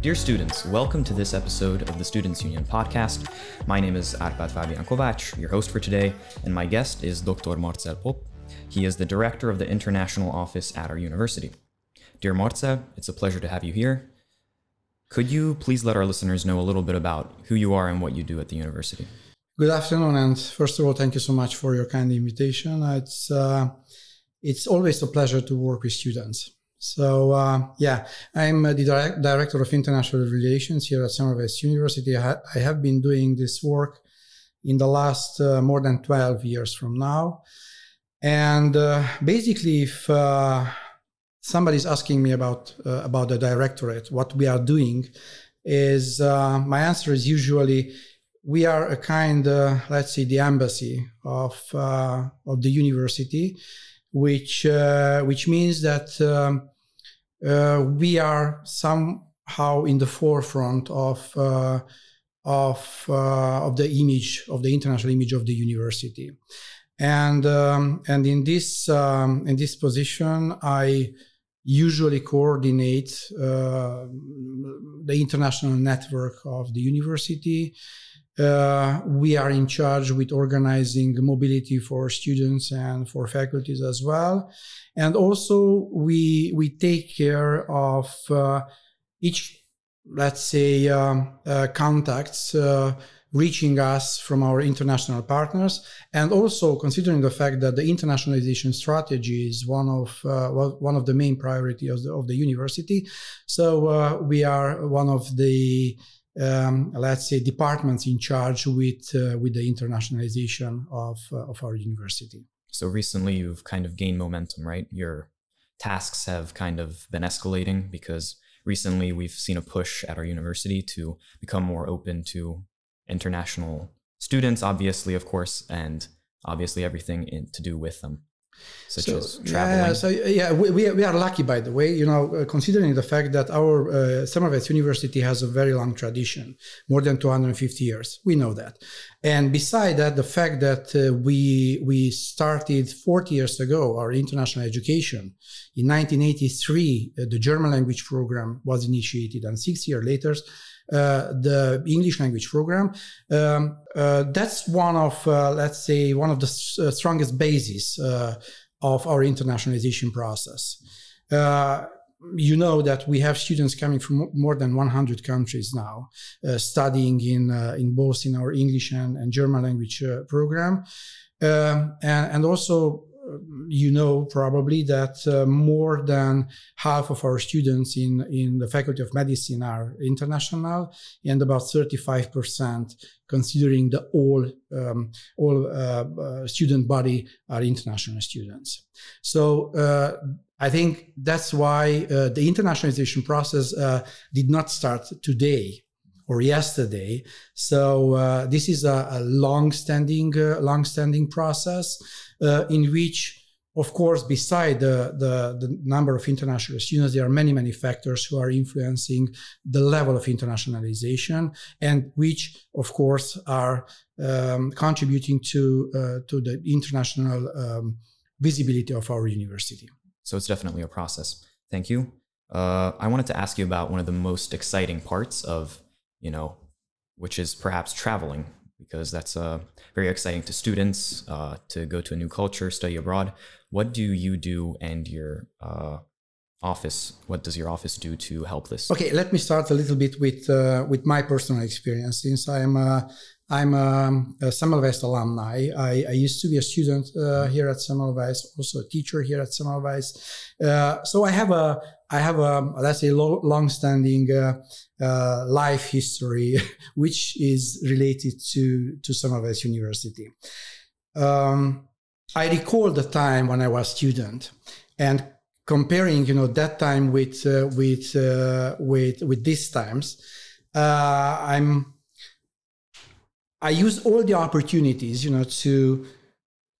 Dear students, welcome to this episode of the Students Union podcast. My name is Arpad Fabian Kovac, your host for today, and my guest is Dr. Marcel Pop. He is the director of the international office at our university. Dear Marcel, it's a pleasure to have you here. Could you please let our listeners know a little bit about who you are and what you do at the university? Good afternoon, and first of all, thank you so much for your kind invitation. It's uh, it's always a pleasure to work with students. So uh, yeah, I'm the direct, director of international relations here at Semmelweis University. I, ha- I, have been doing this work in the last uh, more than 12 years from now. And uh, basically, if uh, somebody's asking me about uh, about the directorate, what we are doing, is uh, my answer is usually we are a kind, let's say, the embassy of of the university which uh, which means that um, uh, we are somehow in the forefront of uh, of uh, of the image of the international image of the university, and um, and in this um, in this position, I usually coordinate uh, the international network of the university uh, we are in charge with organizing mobility for students and for faculties as well. And also we, we take care of uh, each, let's say, um, uh, contacts uh, reaching us from our international partners. And also considering the fact that the internationalization strategy is one of, uh, one of the main priorities of the, of the university. So uh, we are one of the um, let's say departments in charge with uh, with the internationalization of uh, of our university. So recently, you've kind of gained momentum, right? Your tasks have kind of been escalating because recently we've seen a push at our university to become more open to international students, obviously, of course, and obviously everything in, to do with them such so, as traveling? Yeah, so yeah, we, we are lucky, by the way, you know, uh, considering the fact that our uh, Semmelweis University has a very long tradition, more than 250 years. We know that. And beside that, the fact that uh, we, we started 40 years ago our international education. In 1983, uh, the German language program was initiated, and six years later, the English language program. Um, uh, that's one of, uh, let's say, one of the uh, strongest bases uh, of our internationalization process. you know that we have students coming from more than 100 countries now, studying in in both in our English and, and German language program, um, and, and also you know probably that uh, more than half of our students in, in the faculty of medicine are international and about 35% considering the all um, all uh, uh, student body are international students. So I think that's why uh, the internationalization process uh, did not start today or yesterday. So uh, this is a, a long-standing, uh, long-standing process uh, in which, of course, beside the, the, the number of international students, there are many, many factors who are influencing the level of internationalization, and which, of course, are um, contributing to uh, to the international um, visibility of our university. So it's definitely a process. Thank you. Uh, I wanted to ask you about one of the most exciting parts of you know, which is perhaps traveling, because that's uh, very exciting to students uh, to go to a new culture, study abroad. What do you do and your uh, office? What does your office do to help this? Okay, let me start a little bit with uh, with my personal experience. Since I'm a, I'm a, a Semmelweis alumni. I, I, used to be a student uh, here at Semmelweis, also a teacher here at Semmelweis. Uh, so I have a I have a let's say long-standing uh, uh, life history, which is related to to Semmelweis University. Um, I recall the time when I was a student, and comparing, you know, that time with uh, with uh, with with these times, I'm I use all the opportunities, you know, to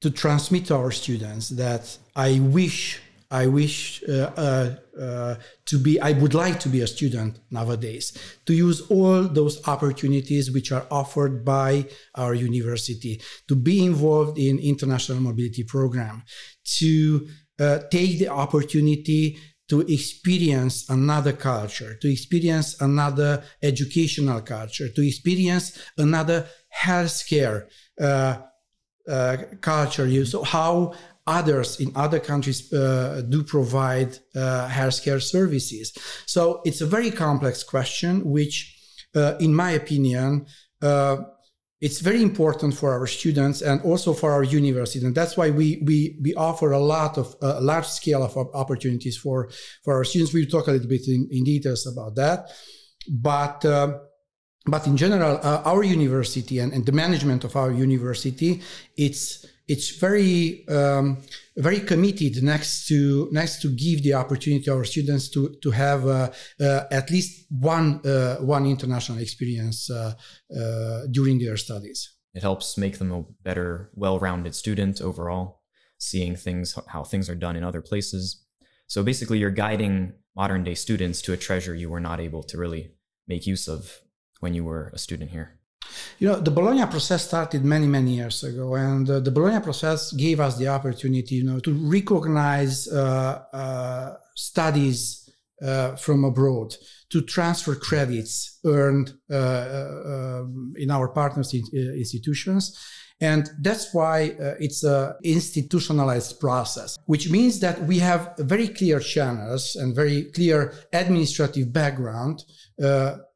to transmit to our students that I wish I wish uh, uh, uh, to be, I would like to be a student nowadays, to use all those opportunities which are offered by our university, to be involved in international mobility program, to uh, take the opportunity to experience another culture, to experience another educational culture, to experience another healthcare uh, uh, culture. You so how others in other countries uh, do provide uh, healthcare services. So it's a very complex question, which, uh, in my opinion, uh, it's very important for our students and also for our university and that's why we we we offer a lot of a large scale of opportunities for for our students. We'll talk a little bit in, in details about that. But uh, but in general uh, our university and, and the management of our university it's it's very um, very committed next to next to give the opportunity our students to to have uh, uh, at least one uh, one international experience uh, uh, during their studies. It helps make them a better, well-rounded student overall, seeing things how things are done in other places. So basically, you're guiding modern-day students to a treasure you were not able to really make use of when you were a student here. You know, the Bologna process started many, many years ago, and uh, the Bologna process gave us the opportunity, you know, to recognize uh, uh, studies uh, from abroad, to transfer credits earned uh, uh, um, in our partners in, institutions. And that's why it's an institutionalized process, which means that we have very clear channels and very clear administrative background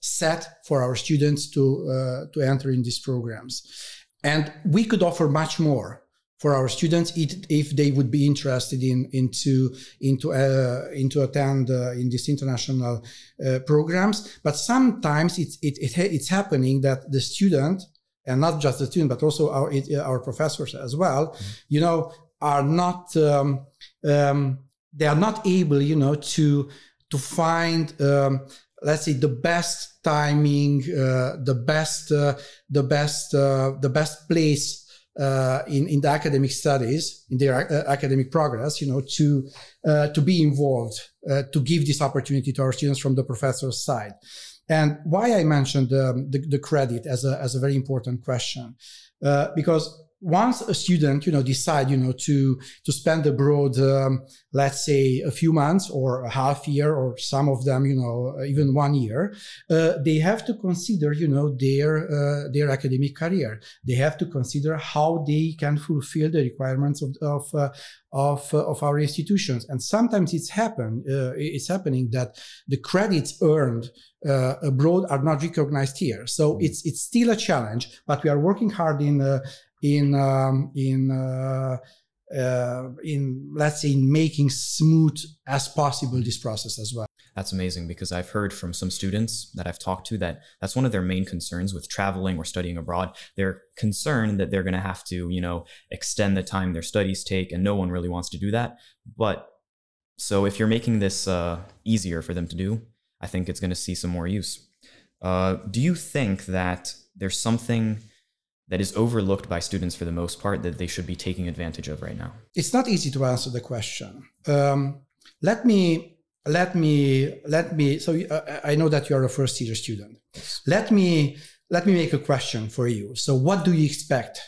set for our students to uh, to enter in these programs and we could offer much more for our students if they would be interested in into into uh, into attend uh, in these international uh, programs but sometimes it's it, it, it's happening that the student and not just the student but also our it, our professors as well mm-hmm. you know are not um, um, they are not able you know to to find um, let's say the best timing, uh, the best, uh, the best, uh, the best place uh, in in the academic studies, in their uh, academic progress, you know, to uh, to be involved, to give this opportunity to our students from the professor's side. And why I mentioned um, the, the credit as a as a very important question, because once a student you know decide you know to to spend abroad um, let's say a few months or a half year or some of them you know even one year uh, they have to consider you know their uh, their academic career. They have to consider how they can fulfill the requirements of of uh, of, uh, of our institutions. And sometimes it's happen uh, it's happening that the credits earned uh, abroad are not recognized here. So mm-hmm. it's it's still a challenge but we are working hard in in um, in uh, uh, in let's say in making smooth as possible this process as well. That's amazing because i've heard from some students that i've talked to that that's one of their main concerns with traveling or studying abroad. They're concerned that they're going to have to you know extend the time their studies take and no one really wants to do that. But so if you're making this uh, easier for them to do i think it's going to see some more use. Uh, do you think that there's something that is overlooked by students for the most part that they should be taking advantage of right now? It's not easy to answer the question. Um, let me let me let me. So uh, I know that you are a first year student. Yes. Let me let me make a question for you. So what do you expect?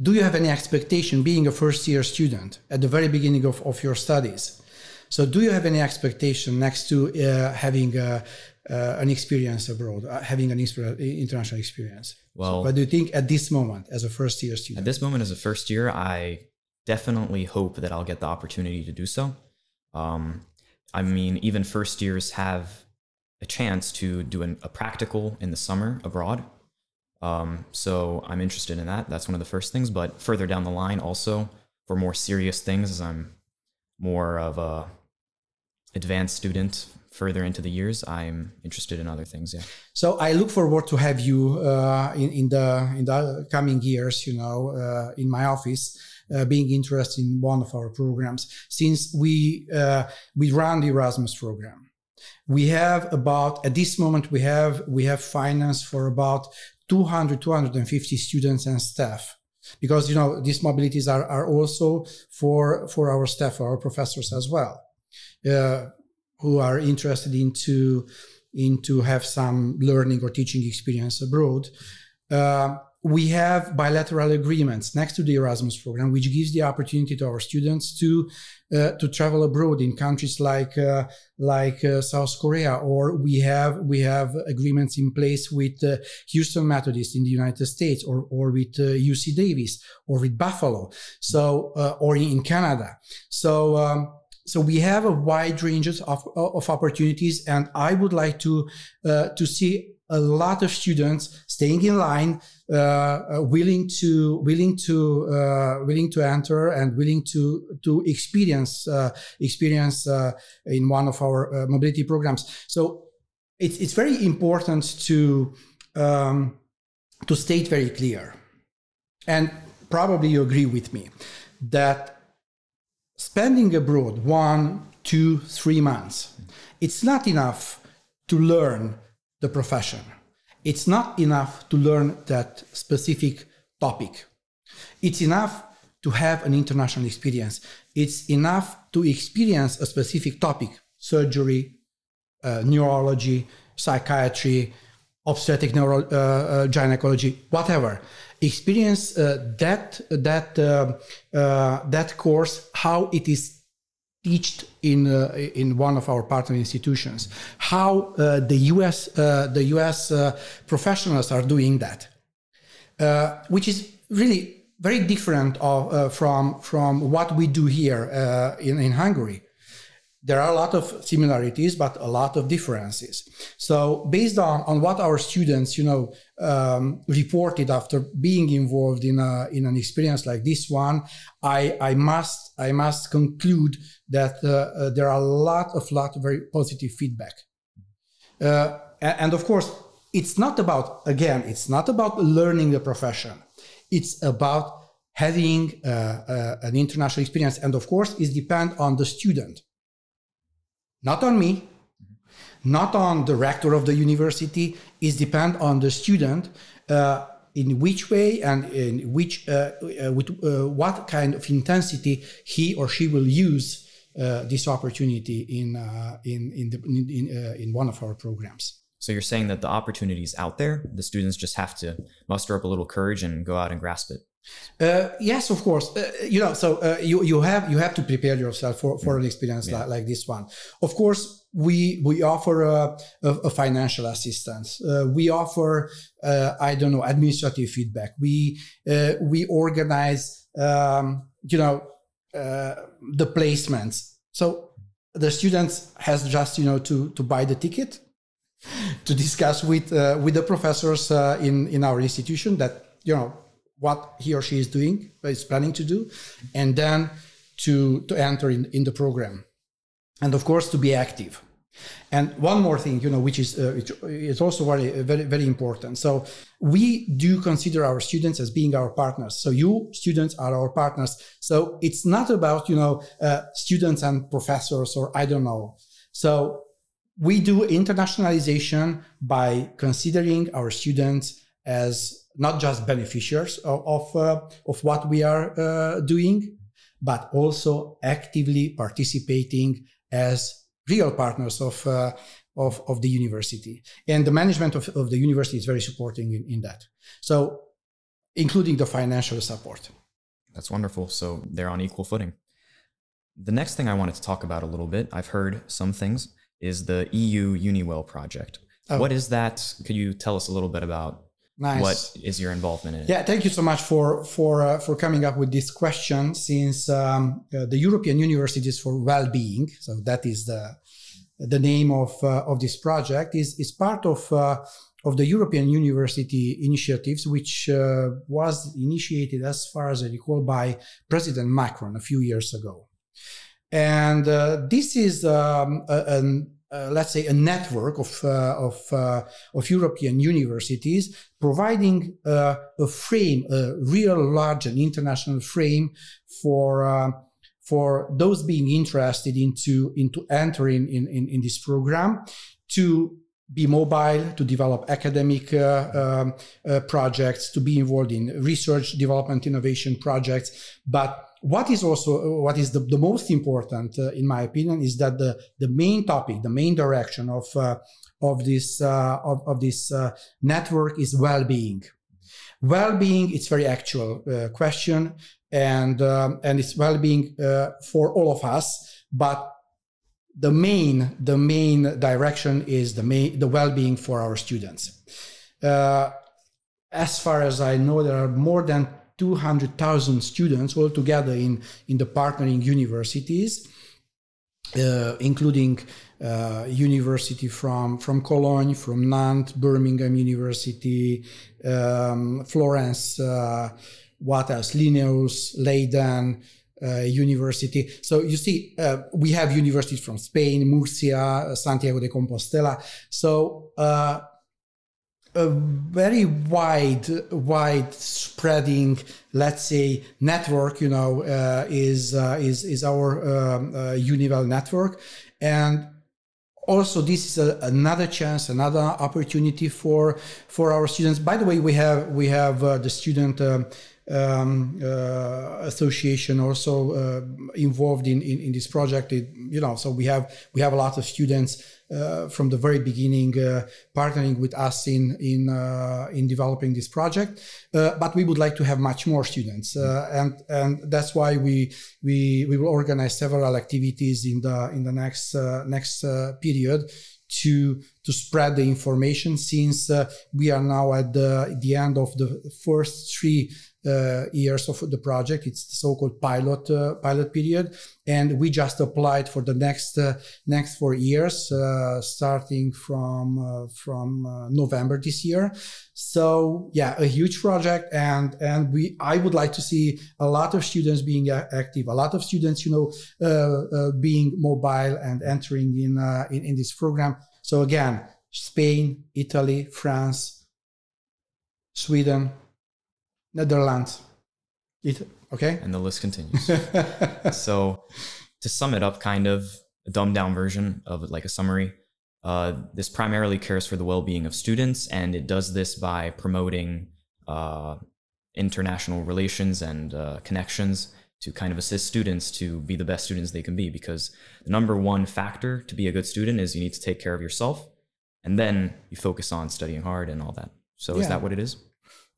Do you have any expectation being a first year student at the very beginning of, of your studies? So do you have any expectation next to uh, having a, uh, an experience abroad, uh, having an international experience? Well, so what do you think at this moment as a first year student? At this moment, as a first year, I definitely hope that I'll get the opportunity to do so. Um, I mean, even first years have a chance to do an, a practical in the summer abroad. Um, so I'm interested in that. That's one of the first things. But further down the line, also for more serious things, as I'm more of a advanced student further into the years, I'm interested in other things. Yeah. So I look forward to have you uh, in, in the in the coming years. You know, uh, in my office. Uh, being interested in one of our programs since we uh, we run the Erasmus program we have about at this moment we have we have finance for about 200 250 students and staff because you know these mobilities are, are also for for our staff our professors as well uh, who are interested into into have some learning or teaching experience abroad. Uh, we have bilateral agreements next to the Erasmus program, which gives the opportunity to our students to uh, to travel abroad in countries like uh, like uh, South Korea, or we have we have agreements in place with uh, Houston Methodist in the United States, or or with UC uh, Davis, or with Buffalo, so uh, or in Canada. So. Um, so we have a wide range of, of opportunities, and I would like to to see a lot of students staying in line, uh, uh, willing to willing to uh, willing to enter and willing to to experience uh, experience uh, in one of our uh, mobility programs. So it's it's very important to um, to state very clear, and probably you agree with me that spending abroad one, two, three months, it's not enough to learn the profession. It's not enough to learn that specific topic. It's enough to have an international experience. It's enough to experience a specific topic surgery, uh, neurology, psychiatry, obstetric neuro, uh, uh, gynecology, whatever. Experience uh, that that uh, uh, that course, how it is taught in uh, in one of our partner institutions. How uh, the U.S. Uh, the U.S. Professionals are doing that, which is really very different of, from from what we do here in in Hungary there are a lot of similarities, but a lot of differences. So based on, on what our students, you know, um, reported after being involved in a, in an experience like this one, I, I must, I must conclude that uh, uh, there are a lot of, lot of very positive feedback. Uh, and of course, it's not about, again, it's not about learning the profession. It's about having uh, uh, an international experience. And of course, it depends on the student not on me, not on the rector of the university, is depend on the student uh, in which way and in which uh, uh, with uh, what kind of intensity he or she will use uh, this opportunity in in in, the, in, in one of our programs. So you're saying that the opportunity is out there. The students just have to muster up a little courage and go out and grasp it. Uh, yes, of course. Uh, you know, so uh, you you have you have to prepare yourself for, for an experience yeah. like, like this one. Of course, we we offer a, a, a financial assistance. Uh, we offer uh, I don't know administrative feedback. We uh, we organize um, you know the placements. So the students has just you know to to buy the ticket to discuss with with the professors in in our institution that you know what he or she is doing, is planning to do, and then to, to enter in, in the program. And of course, to be active. And one more thing, you know, which is uh, which is also very, very, very important. So we do consider our students as being our partners. So you students are our partners. So it's not about you know uh, students and professors or I don't know. So we do internationalization by considering our students as not just beneficiaries of of, uh, of what we are uh, doing, but also actively participating as real partners of uh, of, of the university. And the management of, of the university is very supporting in, in that. So, including the financial support. That's wonderful. So they're on equal footing. The next thing I wanted to talk about a little bit, I've heard some things, is the EUniWell project. Oh. What is that? Could you tell us a little bit about Nice. What is your involvement in it? Yeah, thank you so much for for uh, for coming up with this question. Since um, uh, the European Universities for Well-being, so that is the the name of uh, of this project, is is part of uh, of the European University initiatives, which uh, was initiated, as far as I recall, by President Macron a few years ago. And uh, this is um, a, an uh, let's say a network of uh, of uh, of European universities providing uh, a frame, a real large and international frame for uh, for those being interested into into entering in, in, in this program to be mobile, to develop academic uh, um, projects, to be involved in research, development, innovation projects. But what is also what is the, the most important, uh, in my opinion, is that the the main topic, the main direction of uh, of this uh, of, of this uh, network is well-being. well-being it's very actual uh, question and um, and it's well-being uh, for all of us but the main the main direction is the main the well-being for our students uh, as far as i know there are more than 200,000 students altogether in in the partnering universities uh, including uh, university from from Cologne, from Nantes, Birmingham University, um, Florence, uh, what else? Linnaeus, Leiden. Uh, university. So you see, uh, we have universities from Spain, Murcia, Santiago de Compostela. So uh, a very wide, wide spreading, let's say, network. You know, uh, is uh, is is our um, uh, EUniWell network, and also this is a, another chance, another opportunity for for our students. By the way, we have we have uh, the student. Um, um, uh, association also uh, involved in, in, in this project. It, you know, so we have we have a lot of students uh, from the very beginning uh, partnering with us in in uh, in developing this project. Uh, but we would like to have much more students, and and that's why we we we will organize several activities in the in the next next period to to spread the information since uh, we are now at the, the end of the first three uh, years of the project. It's the so-called pilot uh, pilot period, and we just applied for the next uh, next four years, uh, starting from uh, from uh, November this year. So yeah, a huge project, and and we I would like to see a lot of students being active, a lot of students, you know, being mobile and entering in, in in this program. So again, Spain, Italy, France, Sweden, Netherlands. It, okay. And the list continues. so, to sum it up, kind of a dumbed down version of like a summary. Uh, this primarily cares for the well-being of students, and it does this by promoting uh, international relations and uh, connections to kind of assist students to be the best students they can be. Because the number one factor to be a good student is you need to take care of yourself, and then you focus on studying hard and all that. So, yeah. is that what it is?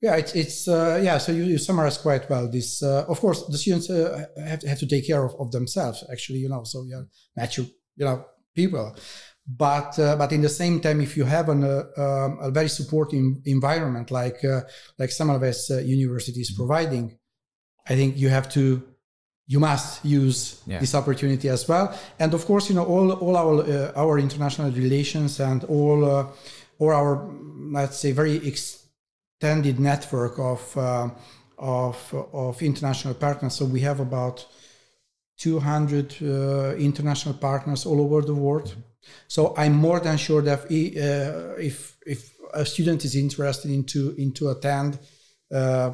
Yeah, it's it's uh, yeah. So you, you summarize quite well. This, uh, of course, the students uh, have to, have to take care of, of themselves. Actually, you know, so we are mature, you know, people. But uh, but in the same time, if you have an, uh, um, a very supportive environment like uh, like Semmelweis University is providing, I think you have to you must use yeah. this opportunity as well. And of course, you know, all all our our international relations and all all our let's say very. Ex- extended network of uh, of of international partners. So we have about 200 uh, international partners all over the world. So I'm more than sure that uh, if if a student is interested into into attend, uh,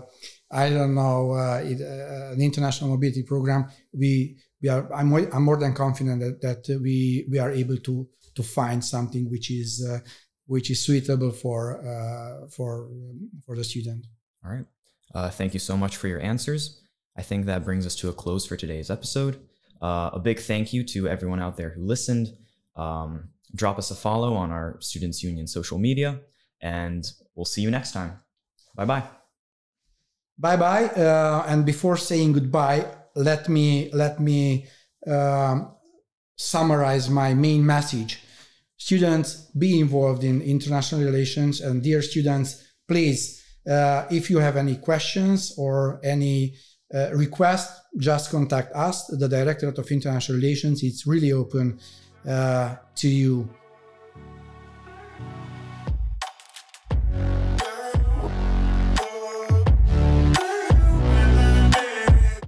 I don't know, uh, it, uh, an international mobility program, we we are. I'm more, I'm more than confident that, that we we are able to to find something which is which is suitable for uh, for for the student. All right. Uh, thank you so much for your answers. I think that brings us to a close for today's episode. Uh, a big thank you to everyone out there who listened. Um, drop us a follow on our Students Union social media, and we'll see you next time. Bye bye. Bye bye. Uh, and before saying goodbye, let me let me um, summarize my main message students be involved in international relations and dear students please uh, if you have any questions or any uh, request just contact us the directorate of international relations. It's really open uh, to you